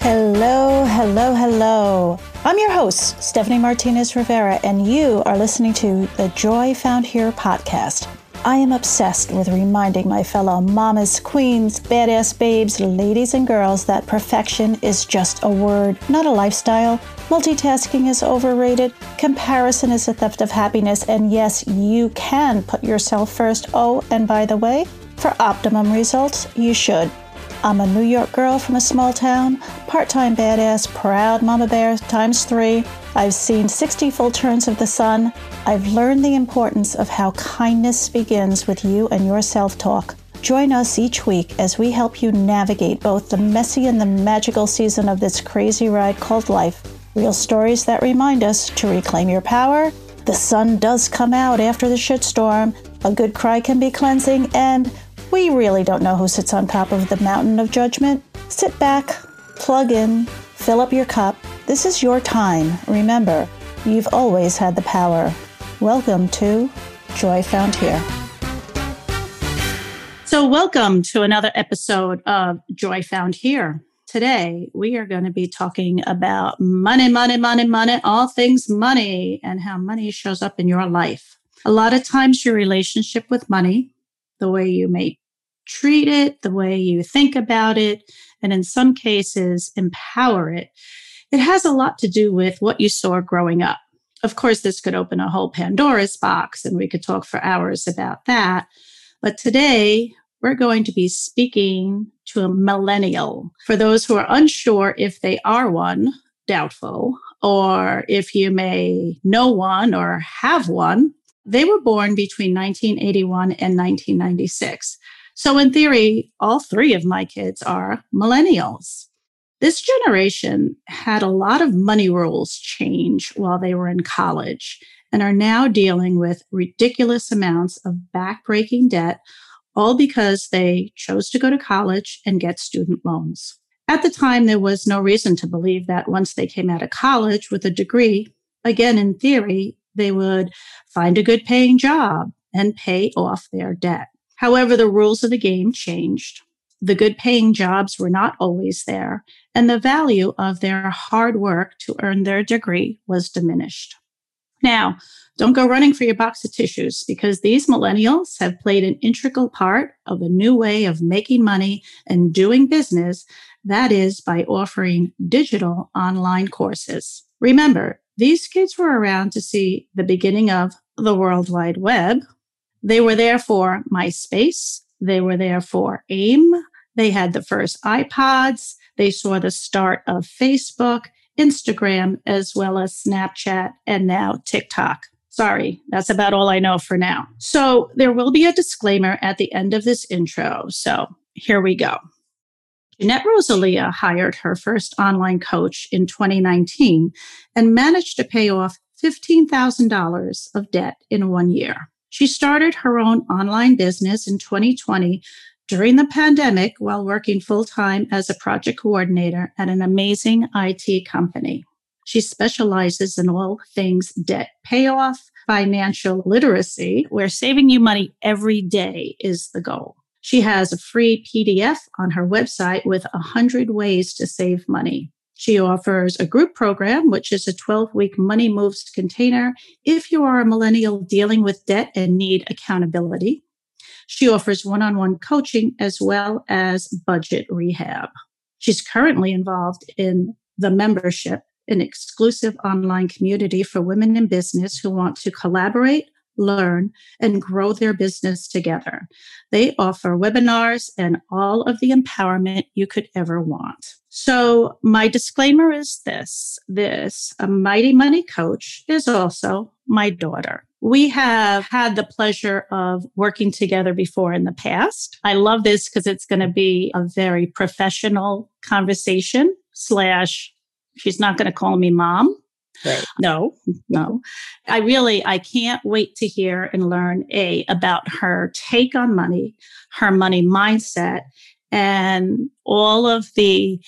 Hello, hello, hello. I'm your host, Stephanie Martinez Rivera, and you are listening to the Joy Found Here podcast. I am obsessed with reminding my fellow mamas, queens, badass babes, ladies, and girls that perfection is just a word, not a lifestyle. Multitasking is overrated, comparison is a theft of happiness, and yes, you can put yourself first. Oh, and by the way, for optimum results, you should. I'm a New York girl from a small town, part time badass, proud mama bear times three. I've seen 60 full turns of the sun. I've learned the importance of how kindness begins with you and your self talk. Join us each week as we help you navigate both the messy and the magical season of this crazy ride called life. Real stories that remind us to reclaim your power. The sun does come out after the shitstorm. A good cry can be cleansing, and we really don't know who sits on top of the mountain of judgment. Sit back, plug in, fill up your cup. This is your time. Remember, you've always had the power. Welcome to Joy Found Here. So, welcome to another episode of Joy Found Here. Today, we are going to be talking about money, money, money, money, all things money, and how money shows up in your life. A lot of times, your relationship with money, the way you may treat it, the way you think about it, and in some cases, empower it, it has a lot to do with what you saw growing up. Of course, this could open a whole Pandora's box, and we could talk for hours about that. But today, we're going to be speaking to a millennial. For those who are unsure if they are one, doubtful, or if you may know one or have one, they were born between 1981 and 1996. So, in theory, all three of my kids are millennials. This generation had a lot of money rules change while they were in college and are now dealing with ridiculous amounts of backbreaking debt, all because they chose to go to college and get student loans. At the time, there was no reason to believe that once they came out of college with a degree, again, in theory, they would find a good paying job and pay off their debt. However, the rules of the game changed. The good paying jobs were not always there, and the value of their hard work to earn their degree was diminished. Now, don't go running for your box of tissues because these millennials have played an integral part of a new way of making money and doing business. That is by offering digital online courses. Remember, these kids were around to see the beginning of the World Wide Web, they were there for MySpace. They were there for AIM. They had the first iPods. They saw the start of Facebook, Instagram, as well as Snapchat, and now TikTok. Sorry, that's about all I know for now. So there will be a disclaimer at the end of this intro. So here we go. Jeanette Rosalia hired her first online coach in 2019 and managed to pay off $15,000 of debt in one year. She started her own online business in 2020 during the pandemic while working full time as a project coordinator at an amazing IT company. She specializes in all things debt payoff, financial literacy, where saving you money every day is the goal. She has a free PDF on her website with 100 ways to save money. She offers a group program, which is a 12 week money moves container if you are a millennial dealing with debt and need accountability. She offers one on one coaching as well as budget rehab. She's currently involved in the membership, an exclusive online community for women in business who want to collaborate, learn, and grow their business together. They offer webinars and all of the empowerment you could ever want. So my disclaimer is this, this a mighty money coach is also my daughter. We have had the pleasure of working together before in the past. I love this because it's going to be a very professional conversation slash she's not going to call me mom. Right. No, no. I really, I can't wait to hear and learn A about her take on money, her money mindset, and all of the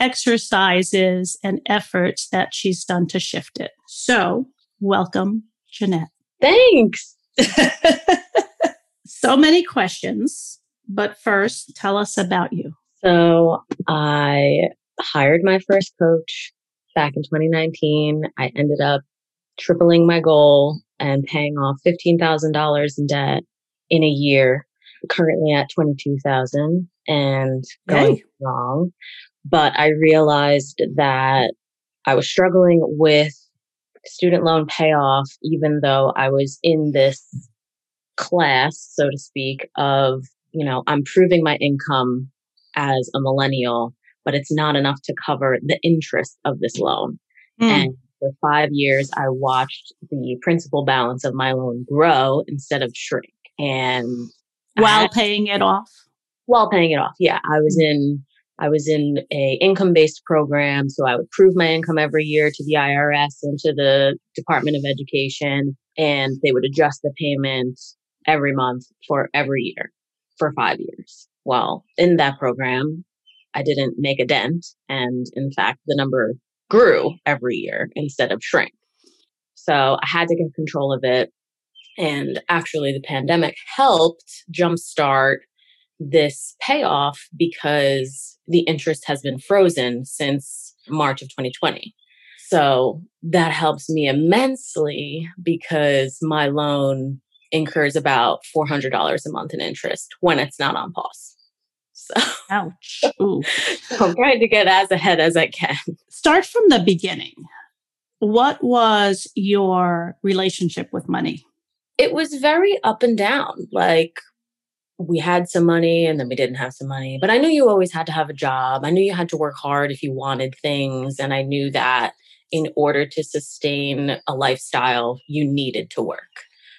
exercises and efforts that she's done to shift it. So, welcome, Jeanette. Thanks. so many questions, but first, tell us about you. So, I hired my first coach back in 2019. I ended up tripling my goal and paying off $15,000 in debt in a year, currently at 22,000 and going hey. wrong. But I realized that I was struggling with student loan payoff, even though I was in this class, so to speak, of, you know, I'm proving my income as a millennial, but it's not enough to cover the interest of this loan. Mm. And for five years, I watched the principal balance of my loan grow instead of shrink. And while had, paying it off? While paying it off. Yeah. I was mm. in, I was in a income based program. So I would prove my income every year to the IRS and to the Department of Education and they would adjust the payment every month for every year for five years. Well, in that program, I didn't make a dent. And in fact, the number grew every year instead of shrink. So I had to get control of it. And actually, the pandemic helped jumpstart this payoff because the interest has been frozen since March of 2020. So that helps me immensely because my loan incurs about $400 a month in interest when it's not on pause. So, ouch. I'm trying to get as ahead as I can. Start from the beginning. What was your relationship with money? It was very up and down. Like, we had some money and then we didn't have some money. But I knew you always had to have a job. I knew you had to work hard if you wanted things. And I knew that in order to sustain a lifestyle, you needed to work.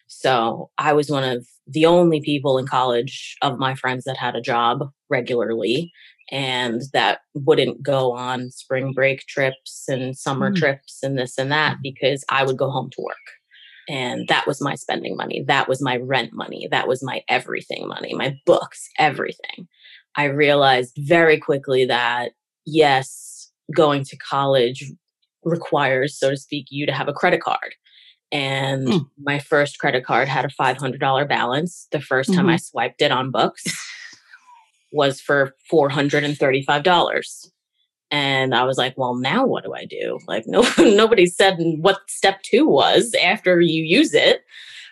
So I was one of the only people in college of my friends that had a job regularly and that wouldn't go on spring break trips and summer mm. trips and this and that because I would go home to work. And that was my spending money. That was my rent money. That was my everything money, my books, everything. I realized very quickly that yes, going to college requires, so to speak, you to have a credit card. And mm. my first credit card had a $500 balance. The 1st mm-hmm. time I mm-hmm. swiped it on books was for $435. And I was like, well, now what do I do? Like, no, nobody said what step two was after you use it.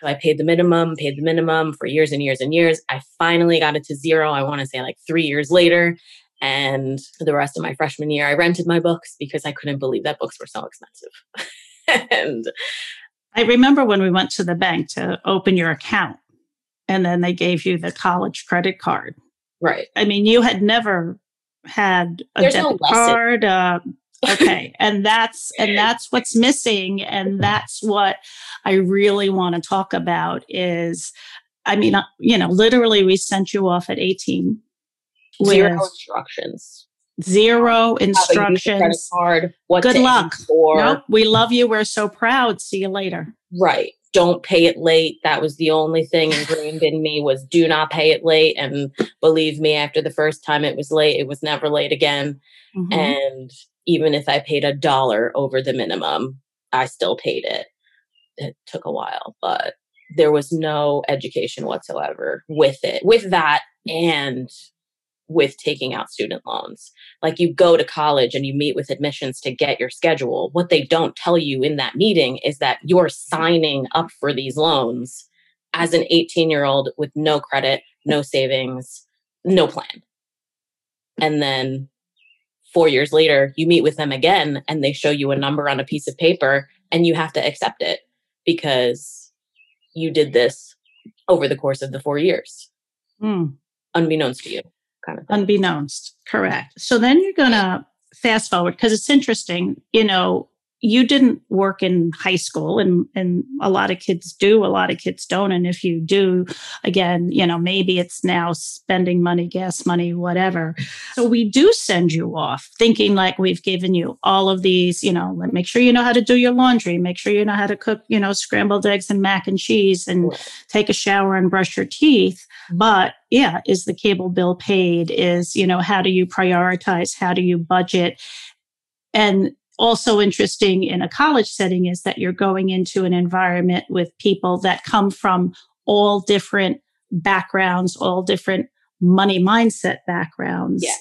I paid the minimum, paid the minimum for years and years and years. I finally got it to zero. I want to say like three years later. And the rest of my freshman year, I rented my books because I couldn't believe that books were so expensive. and I remember when we went to the bank to open your account and then they gave you the college credit card. Right. I mean, you had never had a There's debit no card. Uh, okay. and that's, and that's what's missing. And that's what I really want to talk about is, I mean, uh, you know, literally we sent you off at 18. Zero instructions zero instructions. Card, what Good luck. Nope, we love you. We're so proud. See you later. Right. Don't pay it late. That was the only thing ingrained in me was do not pay it late. And believe me, after the first time it was late, it was never late again. Mm-hmm. And even if I paid a dollar over the minimum, I still paid it. It took a while, but there was no education whatsoever with it, with that and with taking out student loans. Like you go to college and you meet with admissions to get your schedule. What they don't tell you in that meeting is that you're signing up for these loans as an 18 year old with no credit, no savings, no plan. And then four years later, you meet with them again and they show you a number on a piece of paper and you have to accept it because you did this over the course of the four years, mm. unbeknownst to you kind of thing. Unbeknownst, correct. So then you're going to fast forward because it's interesting, you know, you didn't work in high school and and a lot of kids do a lot of kids don't and if you do again you know maybe it's now spending money gas money whatever so we do send you off thinking like we've given you all of these you know make sure you know how to do your laundry make sure you know how to cook you know scrambled eggs and mac and cheese and take a shower and brush your teeth mm-hmm. But yeah, is the cable bill paid? Is, you know, how do you prioritize? How do you budget? And also interesting in a college setting is that you're going into an environment with people that come from all different backgrounds, all different money mindset backgrounds. Yeah.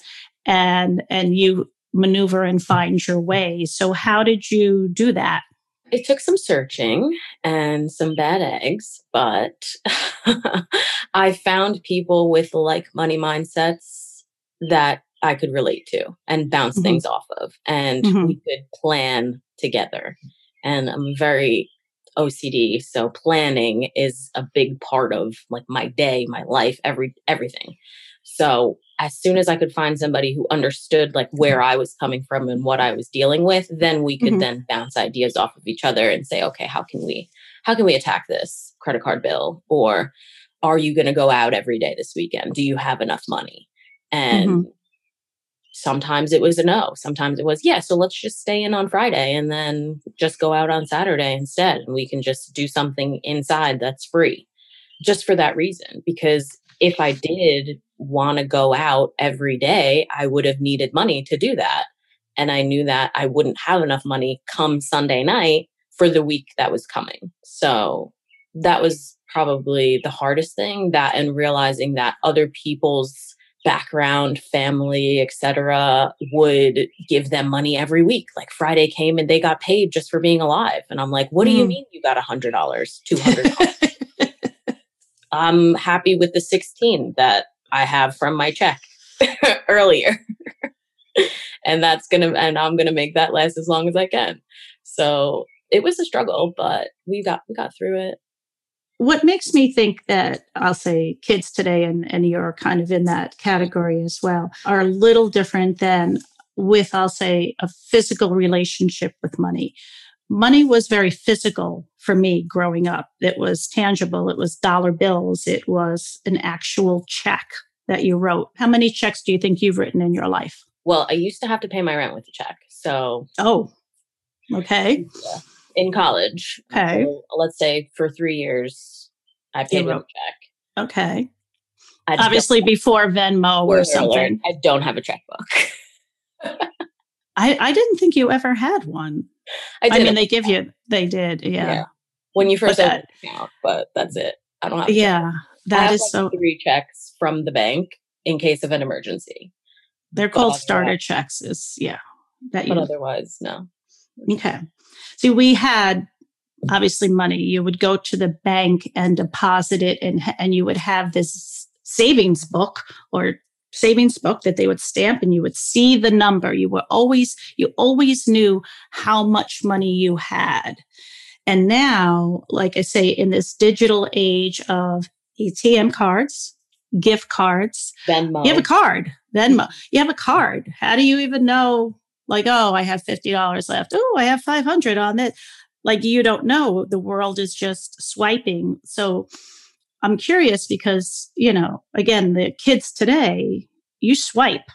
And and you maneuver and find your way. So how did you do that? It took some searching and some bad eggs, but I found people with like money mindsets that I could relate to and bounce mm-hmm. things off of. And mm-hmm. we could plan together. And I'm very OCD, so planning is a big part of like my day, my life, every everything. So as soon as I could find somebody who understood like where I was coming from and what I was dealing with, then we could mm-hmm. then bounce ideas off of each other and say, okay, how can we how can we attack this credit card bill? Or are you going to go out every day this weekend? Do you have enough money? And mm-hmm. Sometimes it was a no. Sometimes it was, yeah, so let's just stay in on Friday and then just go out on Saturday instead. And we can just do something inside that's free just for that reason. Because if I did want to go out every day, I would have needed money to do that. And I knew that I wouldn't have enough money come Sunday night for the week that was coming. So that was probably the hardest thing that and realizing that other people's background family etc would give them money every week like friday came and they got paid just for being alive and i'm like what do mm. you mean you got a hundred dollars two hundred i'm happy with the 16 that I have from my check earlier. and that's going to, and I'm going to make that last as long as I can. So it was a struggle, but we got, we got through it. What makes me think that I'll say kids today, and, and you're kind of in that category as well, are a little different than with, I'll say, a physical relationship with money money was very physical for me growing up. It was tangible. It was dollar bills. It was an actual check that you wrote. How many checks do you think you've written in your life? Well, I used to have to pay my rent with a check. So, oh, okay. Yeah. In college. Okay. So let's say for three years, I paid with a check. Okay. Obviously, before Venmo or something. I don't have a checkbook. I, I didn't think you ever had one. I, I mean, they give you, they did, yeah. yeah. When you first open account, but that's it. I don't have. Yeah, that is like so. Three checks from the bank in case of an emergency. They're called starter checks. Is yeah. That but you, otherwise, no. Okay. See, we had obviously money. You would go to the bank and deposit it, and and you would have this savings book or savings book that they would stamp and you would see the number. You were always you always knew how much money you had. And now like i say in this digital age of atm cards gift cards venmo. you have a card venmo. You have a card. How do you even know like oh i have $50 left oh i have 500 on this like you don't know the world is just swiping so I'm curious because, you know, again, the kids today, you swipe.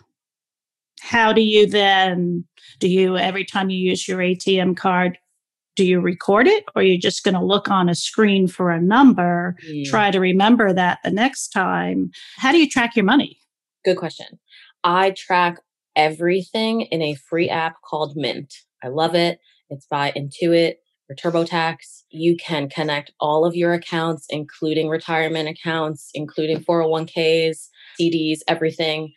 How do you then, do you, every time you use your ATM card, do you record it or you're you just going to look on a screen for a number, mm. try to remember that the next time? How do you track your money? Good question. I track everything in a free app called Mint. I love it. It's by Intuit or TurboTax. You can connect all of your accounts, including retirement accounts, including 401ks, CDs, everything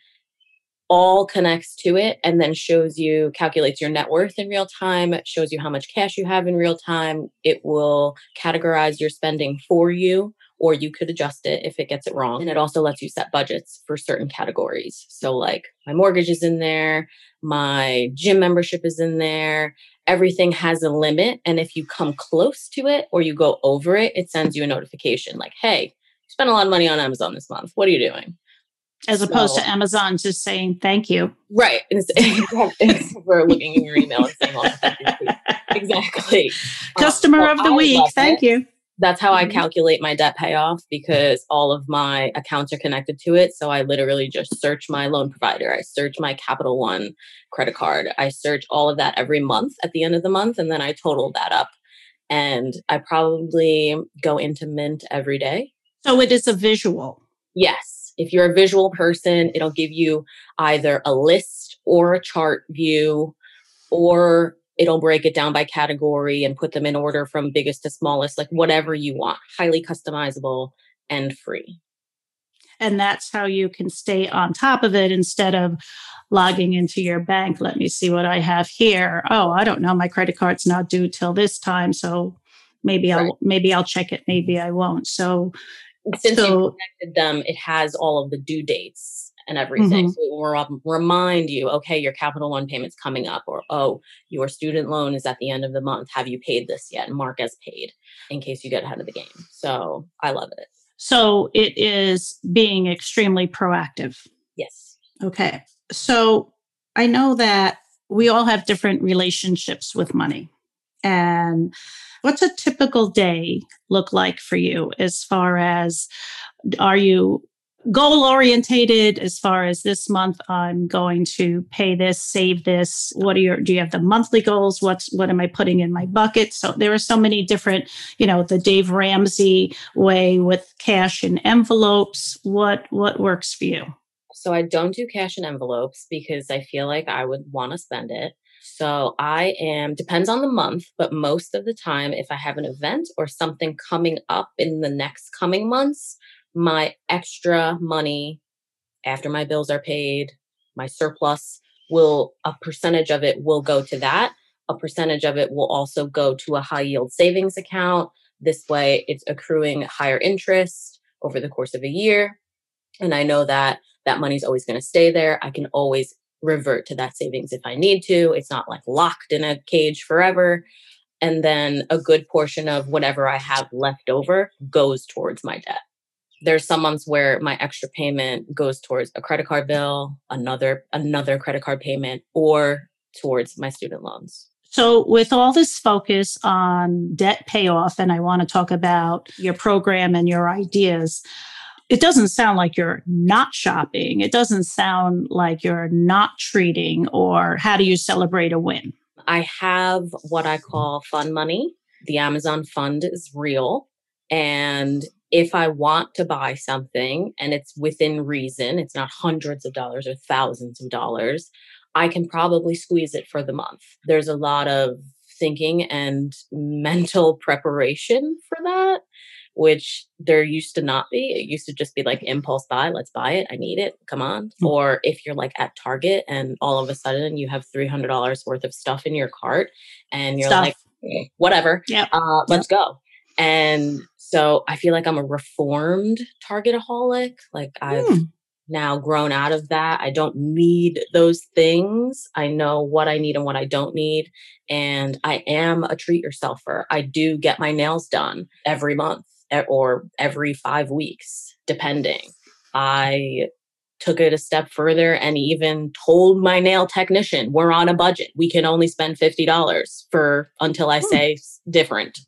all connects to it and then shows you calculates your net worth in real time shows you how much cash you have in real time it will categorize your spending for you or you could adjust it if it gets it wrong and it also lets you set budgets for certain categories so like my mortgage is in there my gym membership is in there everything has a limit. And if you come close to it or you go over it, it sends you a notification like, hey, you spent a lot of money on Amazon this month. What are you doing? As so, opposed to Amazon just saying thank you. Right. we're looking in your email and saying, well, exactly. Customer um, of the I week. Thank it. you that's how I mm-hmm. calculate my debt payoff because all of my accounts are connected to it. So I literally just search my loan provider. I search my Capital One credit card. I search all of that every month at the end of the month. And then I total that up. And I probably go into Mint every day. So it is a visual. Yes. If you're a visual person, it'll give you either a list or a chart view, or it'll break it down by category and put them in order from biggest to smallest, like whatever you want. Highly customizable and free. And that's how you can stay on top of it instead of logging into your bank. Let me see what I have here. Oh, I don't know. My credit card's not due till this time. So maybe right. I'll maybe I'll check it, maybe I won't. So since so, you connected them, it has all of the due dates and everything. Mm-hmm. So it will remind you, okay, your Capital One payment's coming up, or oh, your student loan is at the end of the month. Have you paid this yet? Mark as paid in case you get ahead of the game. So I love it. So it is being extremely proactive. Yes. Okay. So I know that we all have different relationships with money. And what's a typical day look like for you as far as are you goal orientated as far as this month i'm going to pay this save this. What are your do you have the monthly goals? What's what am i putting in my bucket? So there are so many different you know the dave ramsey way with cash and envelopes. What what works for you? So i don't do cash and envelopes because i feel like i would want to spend it. So I am, depends on the month, but most of the time, if I have an event or something coming up in the next coming months, my extra money after my bills are paid, my surplus will, a percentage of it will go to that. A percentage of it will also go to a high yield savings account. This way, it's accruing higher interest over the course of a year. And I know that that money's always going to stay there. I can always revert to that savings if I need to. It's not like locked in a cage forever. And then a good portion of whatever I have left over goes towards my debt. There's some months where my extra payment goes towards a credit card bill, another another credit card payment, or towards my student loans. So, with all this focus on debt payoff, and I want to talk about your program and your ideas, it doesn't sound like you're not shopping. It doesn't sound like you're not treating, or how do you celebrate a win? I have what I call fun money. The Amazon fund is real. And if I want to buy something and it's within reason, it's not hundreds of dollars or thousands of dollars, I can probably squeeze it for the month. There's a lot of thinking and mental preparation for that which there used to not be. It used to just be like impulse buy, let's buy it, I need it, come on. Mm-hmm. Or if you're like at Target and all of a sudden you have $300 worth of stuff in your cart and you're stuff. like, eh, whatever, yeah, uh, let's yep. go. And so I feel like I'm a reformed Targetaholic. Like I've mm. now grown out of that. I don't need those things. I know what I need and what I don't need. And I am a treat yourselfer. I do get my nails done every month or every five weeks, depending. I took it a step further and even told my nail technician, we're on a budget. We can only spend $50 for until I hmm. say different.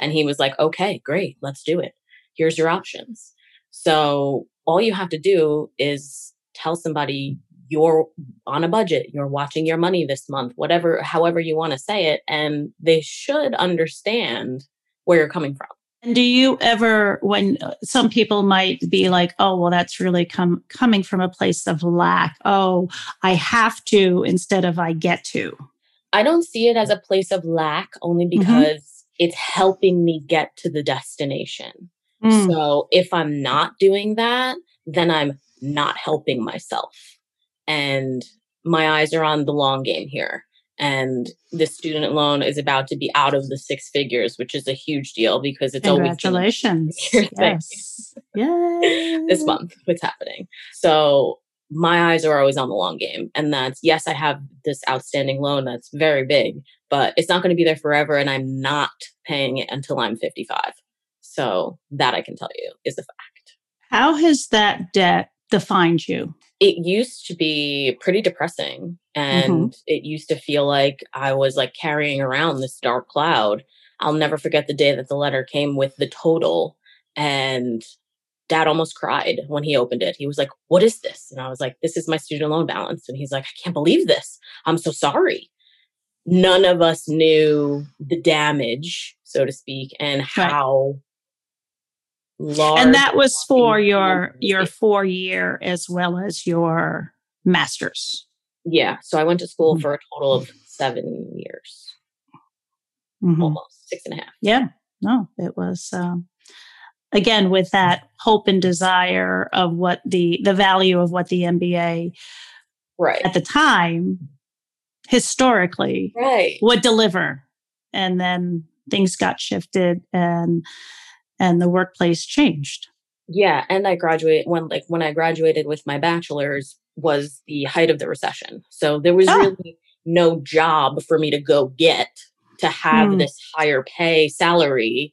And he was like, okay, great, let's do it. Here's your options. So all you have to do is tell somebody you're on a budget, you're watching your money this month, whatever, however you want to say it. And they should understand where you're coming from. And do you ever, when uh, some people might be like, oh, well, that's really come coming from a place of lack. Oh, I have to instead of I get to. I don't see it as a place of lack only mm-hmm. because mm-hmm. It's helping me get to the destination. Mm. So if I'm not doing that, then I'm not helping myself. And my eyes are on the long game here and the student loan is about to be out of the six figures, which is a huge deal because it's congratulations. always yes, yeah. this month what's happening. So my eyes are always on the long game, and that's yes, I have this outstanding loan that's very big, but it's not going to be there forever, and I'm not paying it until I'm 55. So that I can tell you is the fact. How has that debt defined you? It used to be pretty depressing Mm-hmm. and mm-hmm. it used to feel like I was like carrying around this dark cloud. I'll never forget the day that the letter came with the total and dad almost cried when he opened it. He was like, "What is this?" And I was like, "This is my student loan balance." And he's like, "I can't believe this. I'm so sorry." None of us knew the damage, so to speak, and how large. And that was for your your four year as well as your master's. Yeah. So I went to school Mhm. for a total of seven years, Mhm. almost six and a half. Yeah, no, it was um, again with that hope and desire of what the the value of what the MBA Right. at the time historically Right. would deliver, and then things got shifted and and the workplace changed. Yeah. And I graduated when like when I graduated with my bachelor's was the height of the recession. So there was Ah. really no job for me to go get to have Hmm. this higher pay salary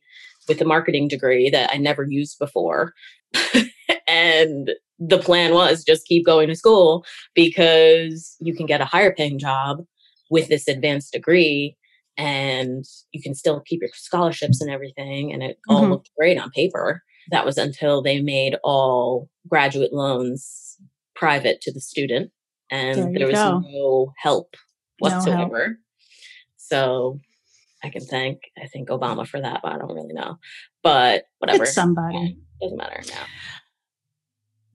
with a marketing degree that I never used before. and the plan was just keep going to school because you can get a higher paying job with this advanced degree and you can still keep your scholarships and everything and it all Mhm. looked great on paper that was until they made all graduate loans private to the student and There there was go. no help No help. whatsoever so i can thank i think obama for that but i don't really know but whatever It's somebody. doesn't matter now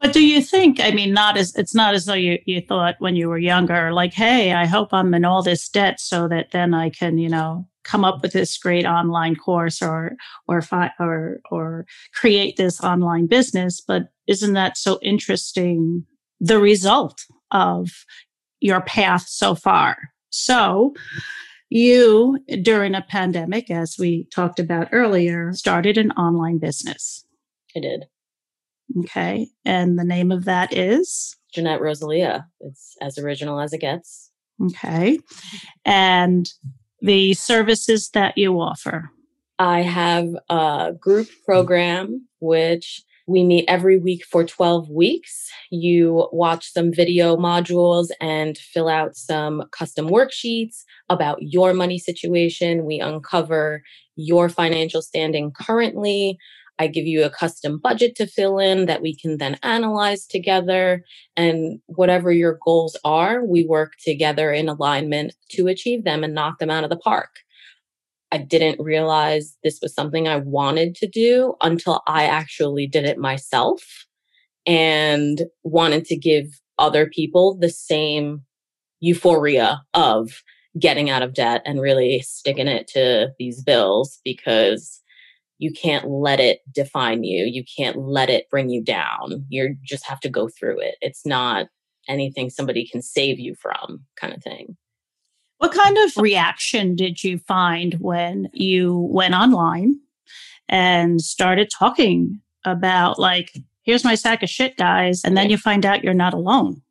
But do you think, I mean, not as it's not as though you, you thought when you were younger, like, hey, I hope I'm in all this debt so that then I can, you know, come up with this great online course or or fi- or or create this online business. But isn't that so interesting? The result of your path so far. So you during a pandemic, as we talked about earlier, started an online business. i did Okay. And the name of that is? jeanette rosalia it's as original as it gets Okay. And the services that you offer. I have a group program which we meet every week for 12 weeks. You watch some video modules and fill out some custom worksheets about your money situation. We uncover your financial standing currently. I give you a custom budget to fill in that we can then analyze together. And whatever your goals are, we work together in alignment to achieve them and knock them out of the park. I didn't realize this was something I wanted to do until I actually did it myself and wanted to give other people the same euphoria of getting out of debt and really sticking it to these bills because you can't let it define you. You can't let it bring you down. You just have to go through it. It's not anything somebody can save you from, kind of thing. What kind of reaction did you find when you went online and started talking about, like, here's my sack of shit, guys? And then you find out you're not alone.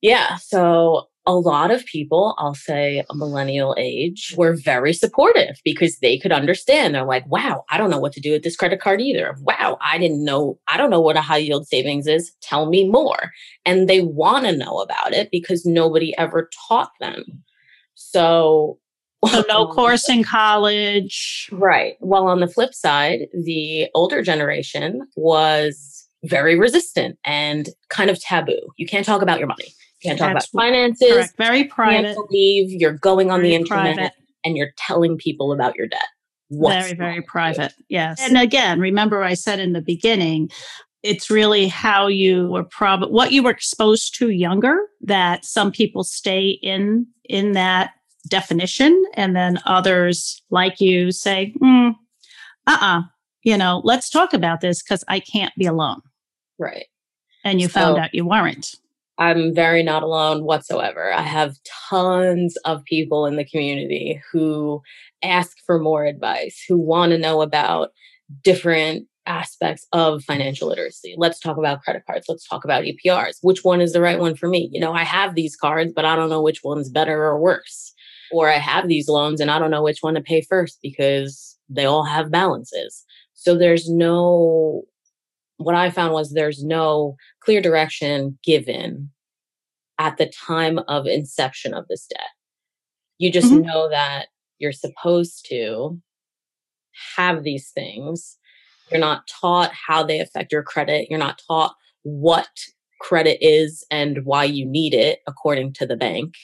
Yeah. So a lot of people, I'll say a millennial age, were very supportive because they could understand. They're like, wow, I don't know what to do with this credit card either. Wow, I didn't know, I don't know what a high yield savings is. Tell me more. And they want to know about it because nobody ever taught them. So, So, no um, course in college. Right. Well, on the flip side, the older generation was very resistant and kind of taboo. You can't talk about your money. You can't talk That's about finances. Correct. Very You private. can't believe you're going on the Very internet private. and you're telling people about your debt. What's very, very private. Yes. And again, remember I said in the beginning, it's really how you were prob what you were exposed to younger that some people stay in in that definition and then others like you say mm, uh-uh you know let's talk about this because i can't be alone Right. and you found out you weren't I'm very not alone whatsoever. I have tons of people in the community who ask for more advice, who want to know about different aspects of financial literacy. Let's talk about credit cards. Let's talk about APRs. Which one is the right one for me? You know, I have these cards, but I don't know which one's better or worse. Or I have these loans and I don't know which one to pay first because they all have balances. So there's no what I found was there's no clear direction given at the time of inception of this debt. You just Mhm. know that you're supposed to have these things. You're not taught how they affect your credit. You're not taught what credit is and why you need it according to the bank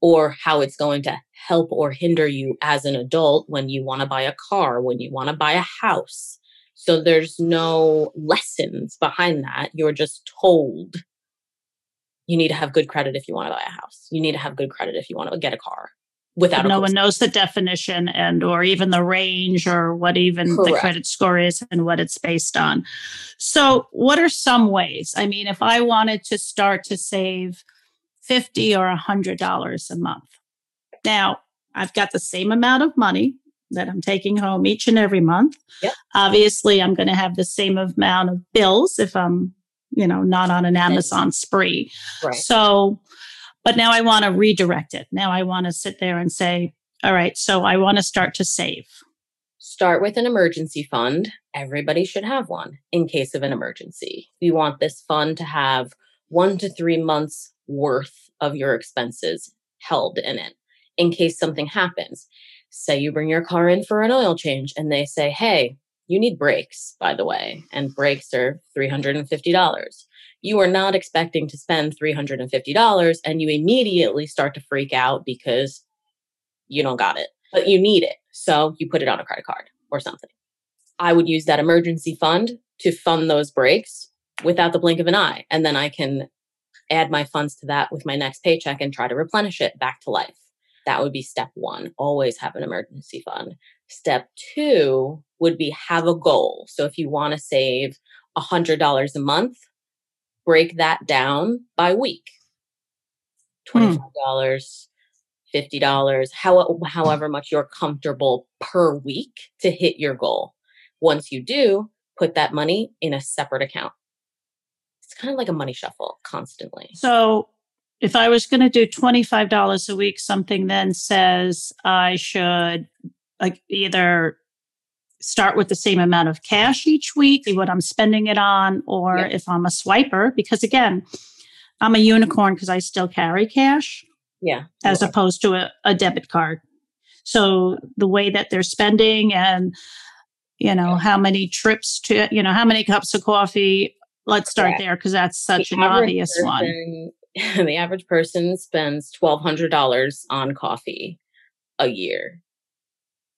or how it's going to help or hinder you as an adult when you want to buy a car, when you want to buy a house. So there's no lessons behind that. You're just told you need to have good credit if you want to buy a house. You need to have good credit if you want to get a car. Without no one knows the definition and or even the range or what even Correct. the credit score is and what it's based on. So, what are some ways? I mean, if I wanted to start to save 50 or $100 a month. Now, I've got the same amount of money that I'm taking home each and every month. Yep. Obviously, I'm going to have the same amount of bills if I'm, you know, not on an Amazon spree. Right. So, but now I want to redirect it. Now I want to sit there and say, all right, so I want to start to save. Start with an emergency fund. Everybody should have one in case of an emergency. You want this fund to have one to three months worth of your expenses held in it in case something happens say you bring your car in for an oil change and they say, hey, you need brakes, by the way, and brakes are $350. You are not expecting to spend $350 and you immediately start to freak out because you don't got it, but you need it. So you put it on a credit card or something. I would use that emergency fund to fund those brakes without the blink of an eye. And then I can add my funds to that with my next paycheck and try to replenish it back to life. That would be step one. Always have an emergency fund. Step two would be have a goal. So if you want to save $100 a month, break that down by week $25, hmm. $50, how, however much you're comfortable per week to hit your goal. Once you do, put that money in a separate account. It's kind of like a money shuffle constantly. So if I was going to do $25 a week, something then says I should like either start with the same amount of cash each week, see what I'm spending it on, or yeah. if I'm a swiper, because again, I'm a unicorn because I still carry cash. Yeah. As opposed to a, a, debit card. So the way that they're spending and, you know, yeah. how many trips to, you know, how many cups of coffee. Let's start yeah. there because that's such the an obvious person, one the average person spends $1,200 on coffee a year.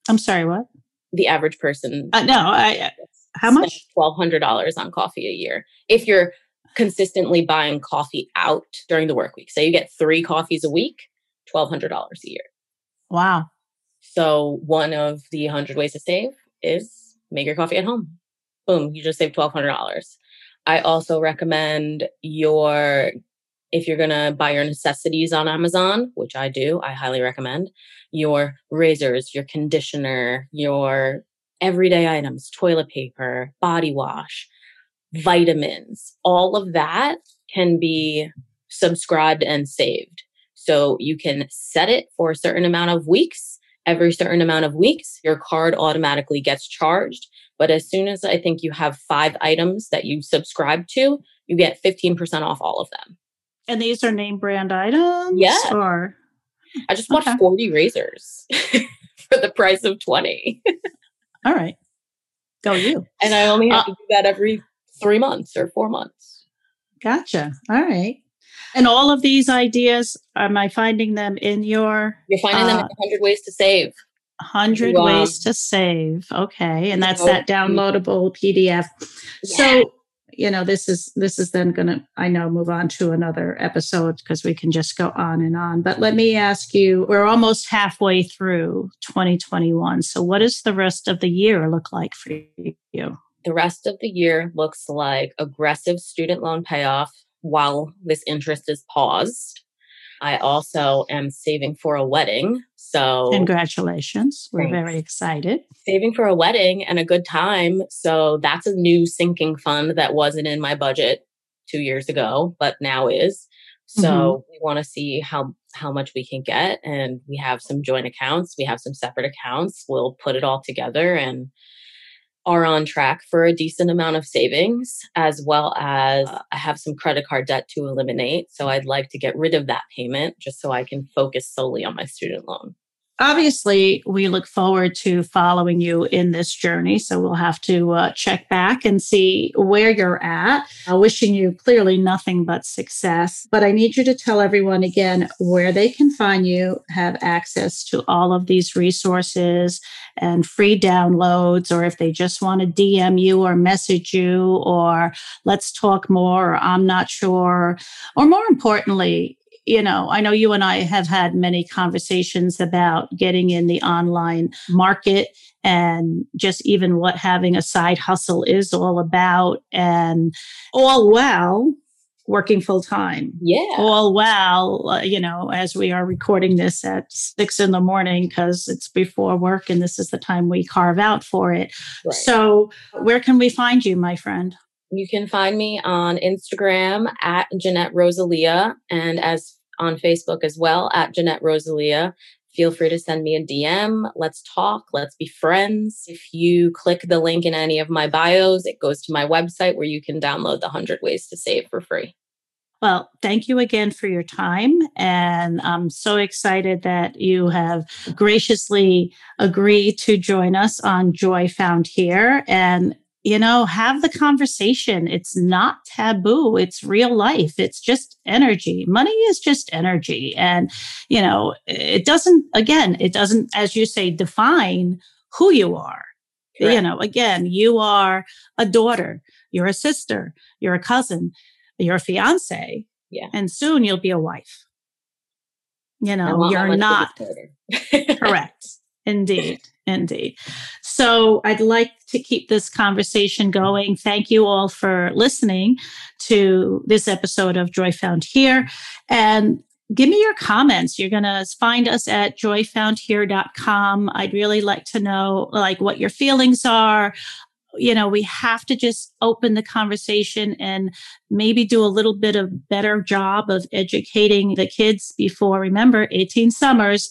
I'm sorry, what? The average person. Uh, no, I, uh, how much? $1,200 on coffee a year. If you're consistently buying coffee out during the work week, say you get three coffees a week, $1,200 a year. Wow. So, one of the 100 ways to save is make your coffee at home. Boom, you just saved $1,200. I also recommend your if you're going to buy your necessities on Amazon, which I do, I highly recommend, your razors, your conditioner, your everyday items, toilet paper, body wash, vitamins, all of that can be subscribed and saved. So you can set it for a certain amount of weeks. Every certain amount of weeks, your card automatically gets charged. But as soon as I think you have five items that you subscribe to, you get 15% off all of them. And these are name brand items? Yeah. Or I just bought okay. 40 razors for the price of 20. All right. Go you. And I only have uh, to do that every three months or four months. Gotcha. All right. And all of these ideas, am I finding them in your? You're finding uh, them in 100 ways to save. 100 ways to save. Okay. And that's that downloadable PDF. Yeah. So you know this is this is then going to i know move on to another episode because we can just go on and on. But let me ask you we're almost halfway through 2021 so what does the rest of the year look like for you? The rest of the year looks like aggressive student loan payoff while this interest is paused I also am saving for a wedding. So, congratulations. We're thanks. very excited. Saving for a wedding and a good time. So, that's a new sinking fund that wasn't in my budget two years ago, but now is. So, mm-hmm. we want to see how how much we can get and we have some joint accounts, we have some separate accounts. We'll put it all together and are on track for a decent amount of savings, as well as uh, I have some credit card debt to eliminate. So I'd like to get rid of that payment just so I can focus solely on my student loan. Obviously, we look forward to following you in this journey. So we'll have to uh, check back and see where you're at. Uh, wishing you clearly nothing but success. But I need you to tell everyone again where they can find you, have access to all of these resources and free downloads, or if they just want to DM you or message you, or let's talk more, or I'm not sure, or more importantly, you know, I know you and I have had many conversations about getting in the online market and just even what having a side hustle is all about and all well working full time. Yeah. All well, uh, you know, as we are recording this at six in the morning because it's before work and this is the time we carve out for it. Right. So, where can we find you, my friend? You can find me on Instagram at Jeanette Rosalia and as on Facebook as well at Jeanette Rosalia. Feel free to send me a DM. Let's talk. Let's be friends. If you click the link in any of my bios, it goes to my website where you can download the 100 Ways to Save for free. Well, thank you again for your time. And I'm so excited that you have graciously agreed to join us on Joy Found Here. And you know, have the conversation. It's not taboo. It's real life. It's just energy. Money is just energy. And, you know, it doesn't, again, it doesn't, as you say, define who you are. Correct. You know, again, you are a daughter, you're a sister, you're a cousin, you're a fiance. Yeah. And soon you'll be a wife. You know, you're not correct. Indeed. Indeed. So I'd like to keep this conversation going. Thank you all for listening to this episode of Joy Found Here. And give me your comments. You're going to find us at joyfoundhere.com. I'd really like to know like what your feelings are. You know, we have to just open the conversation and maybe do a little bit of better job of educating the kids before remember 18 summers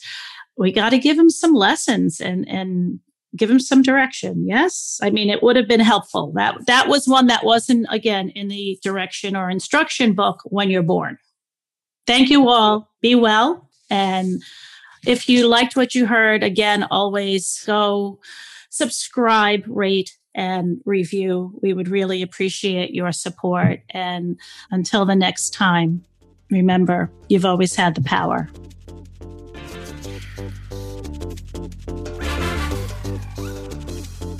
we got to give them some lessons and and give them some direction. Yes. I mean it would have been helpful. That that was one that wasn't again in the direction or instruction book when you're born. Thank you all. Be well. And if you liked what you heard again always go subscribe rate and review. We would really appreciate your support. And until the next time remember you've always had the power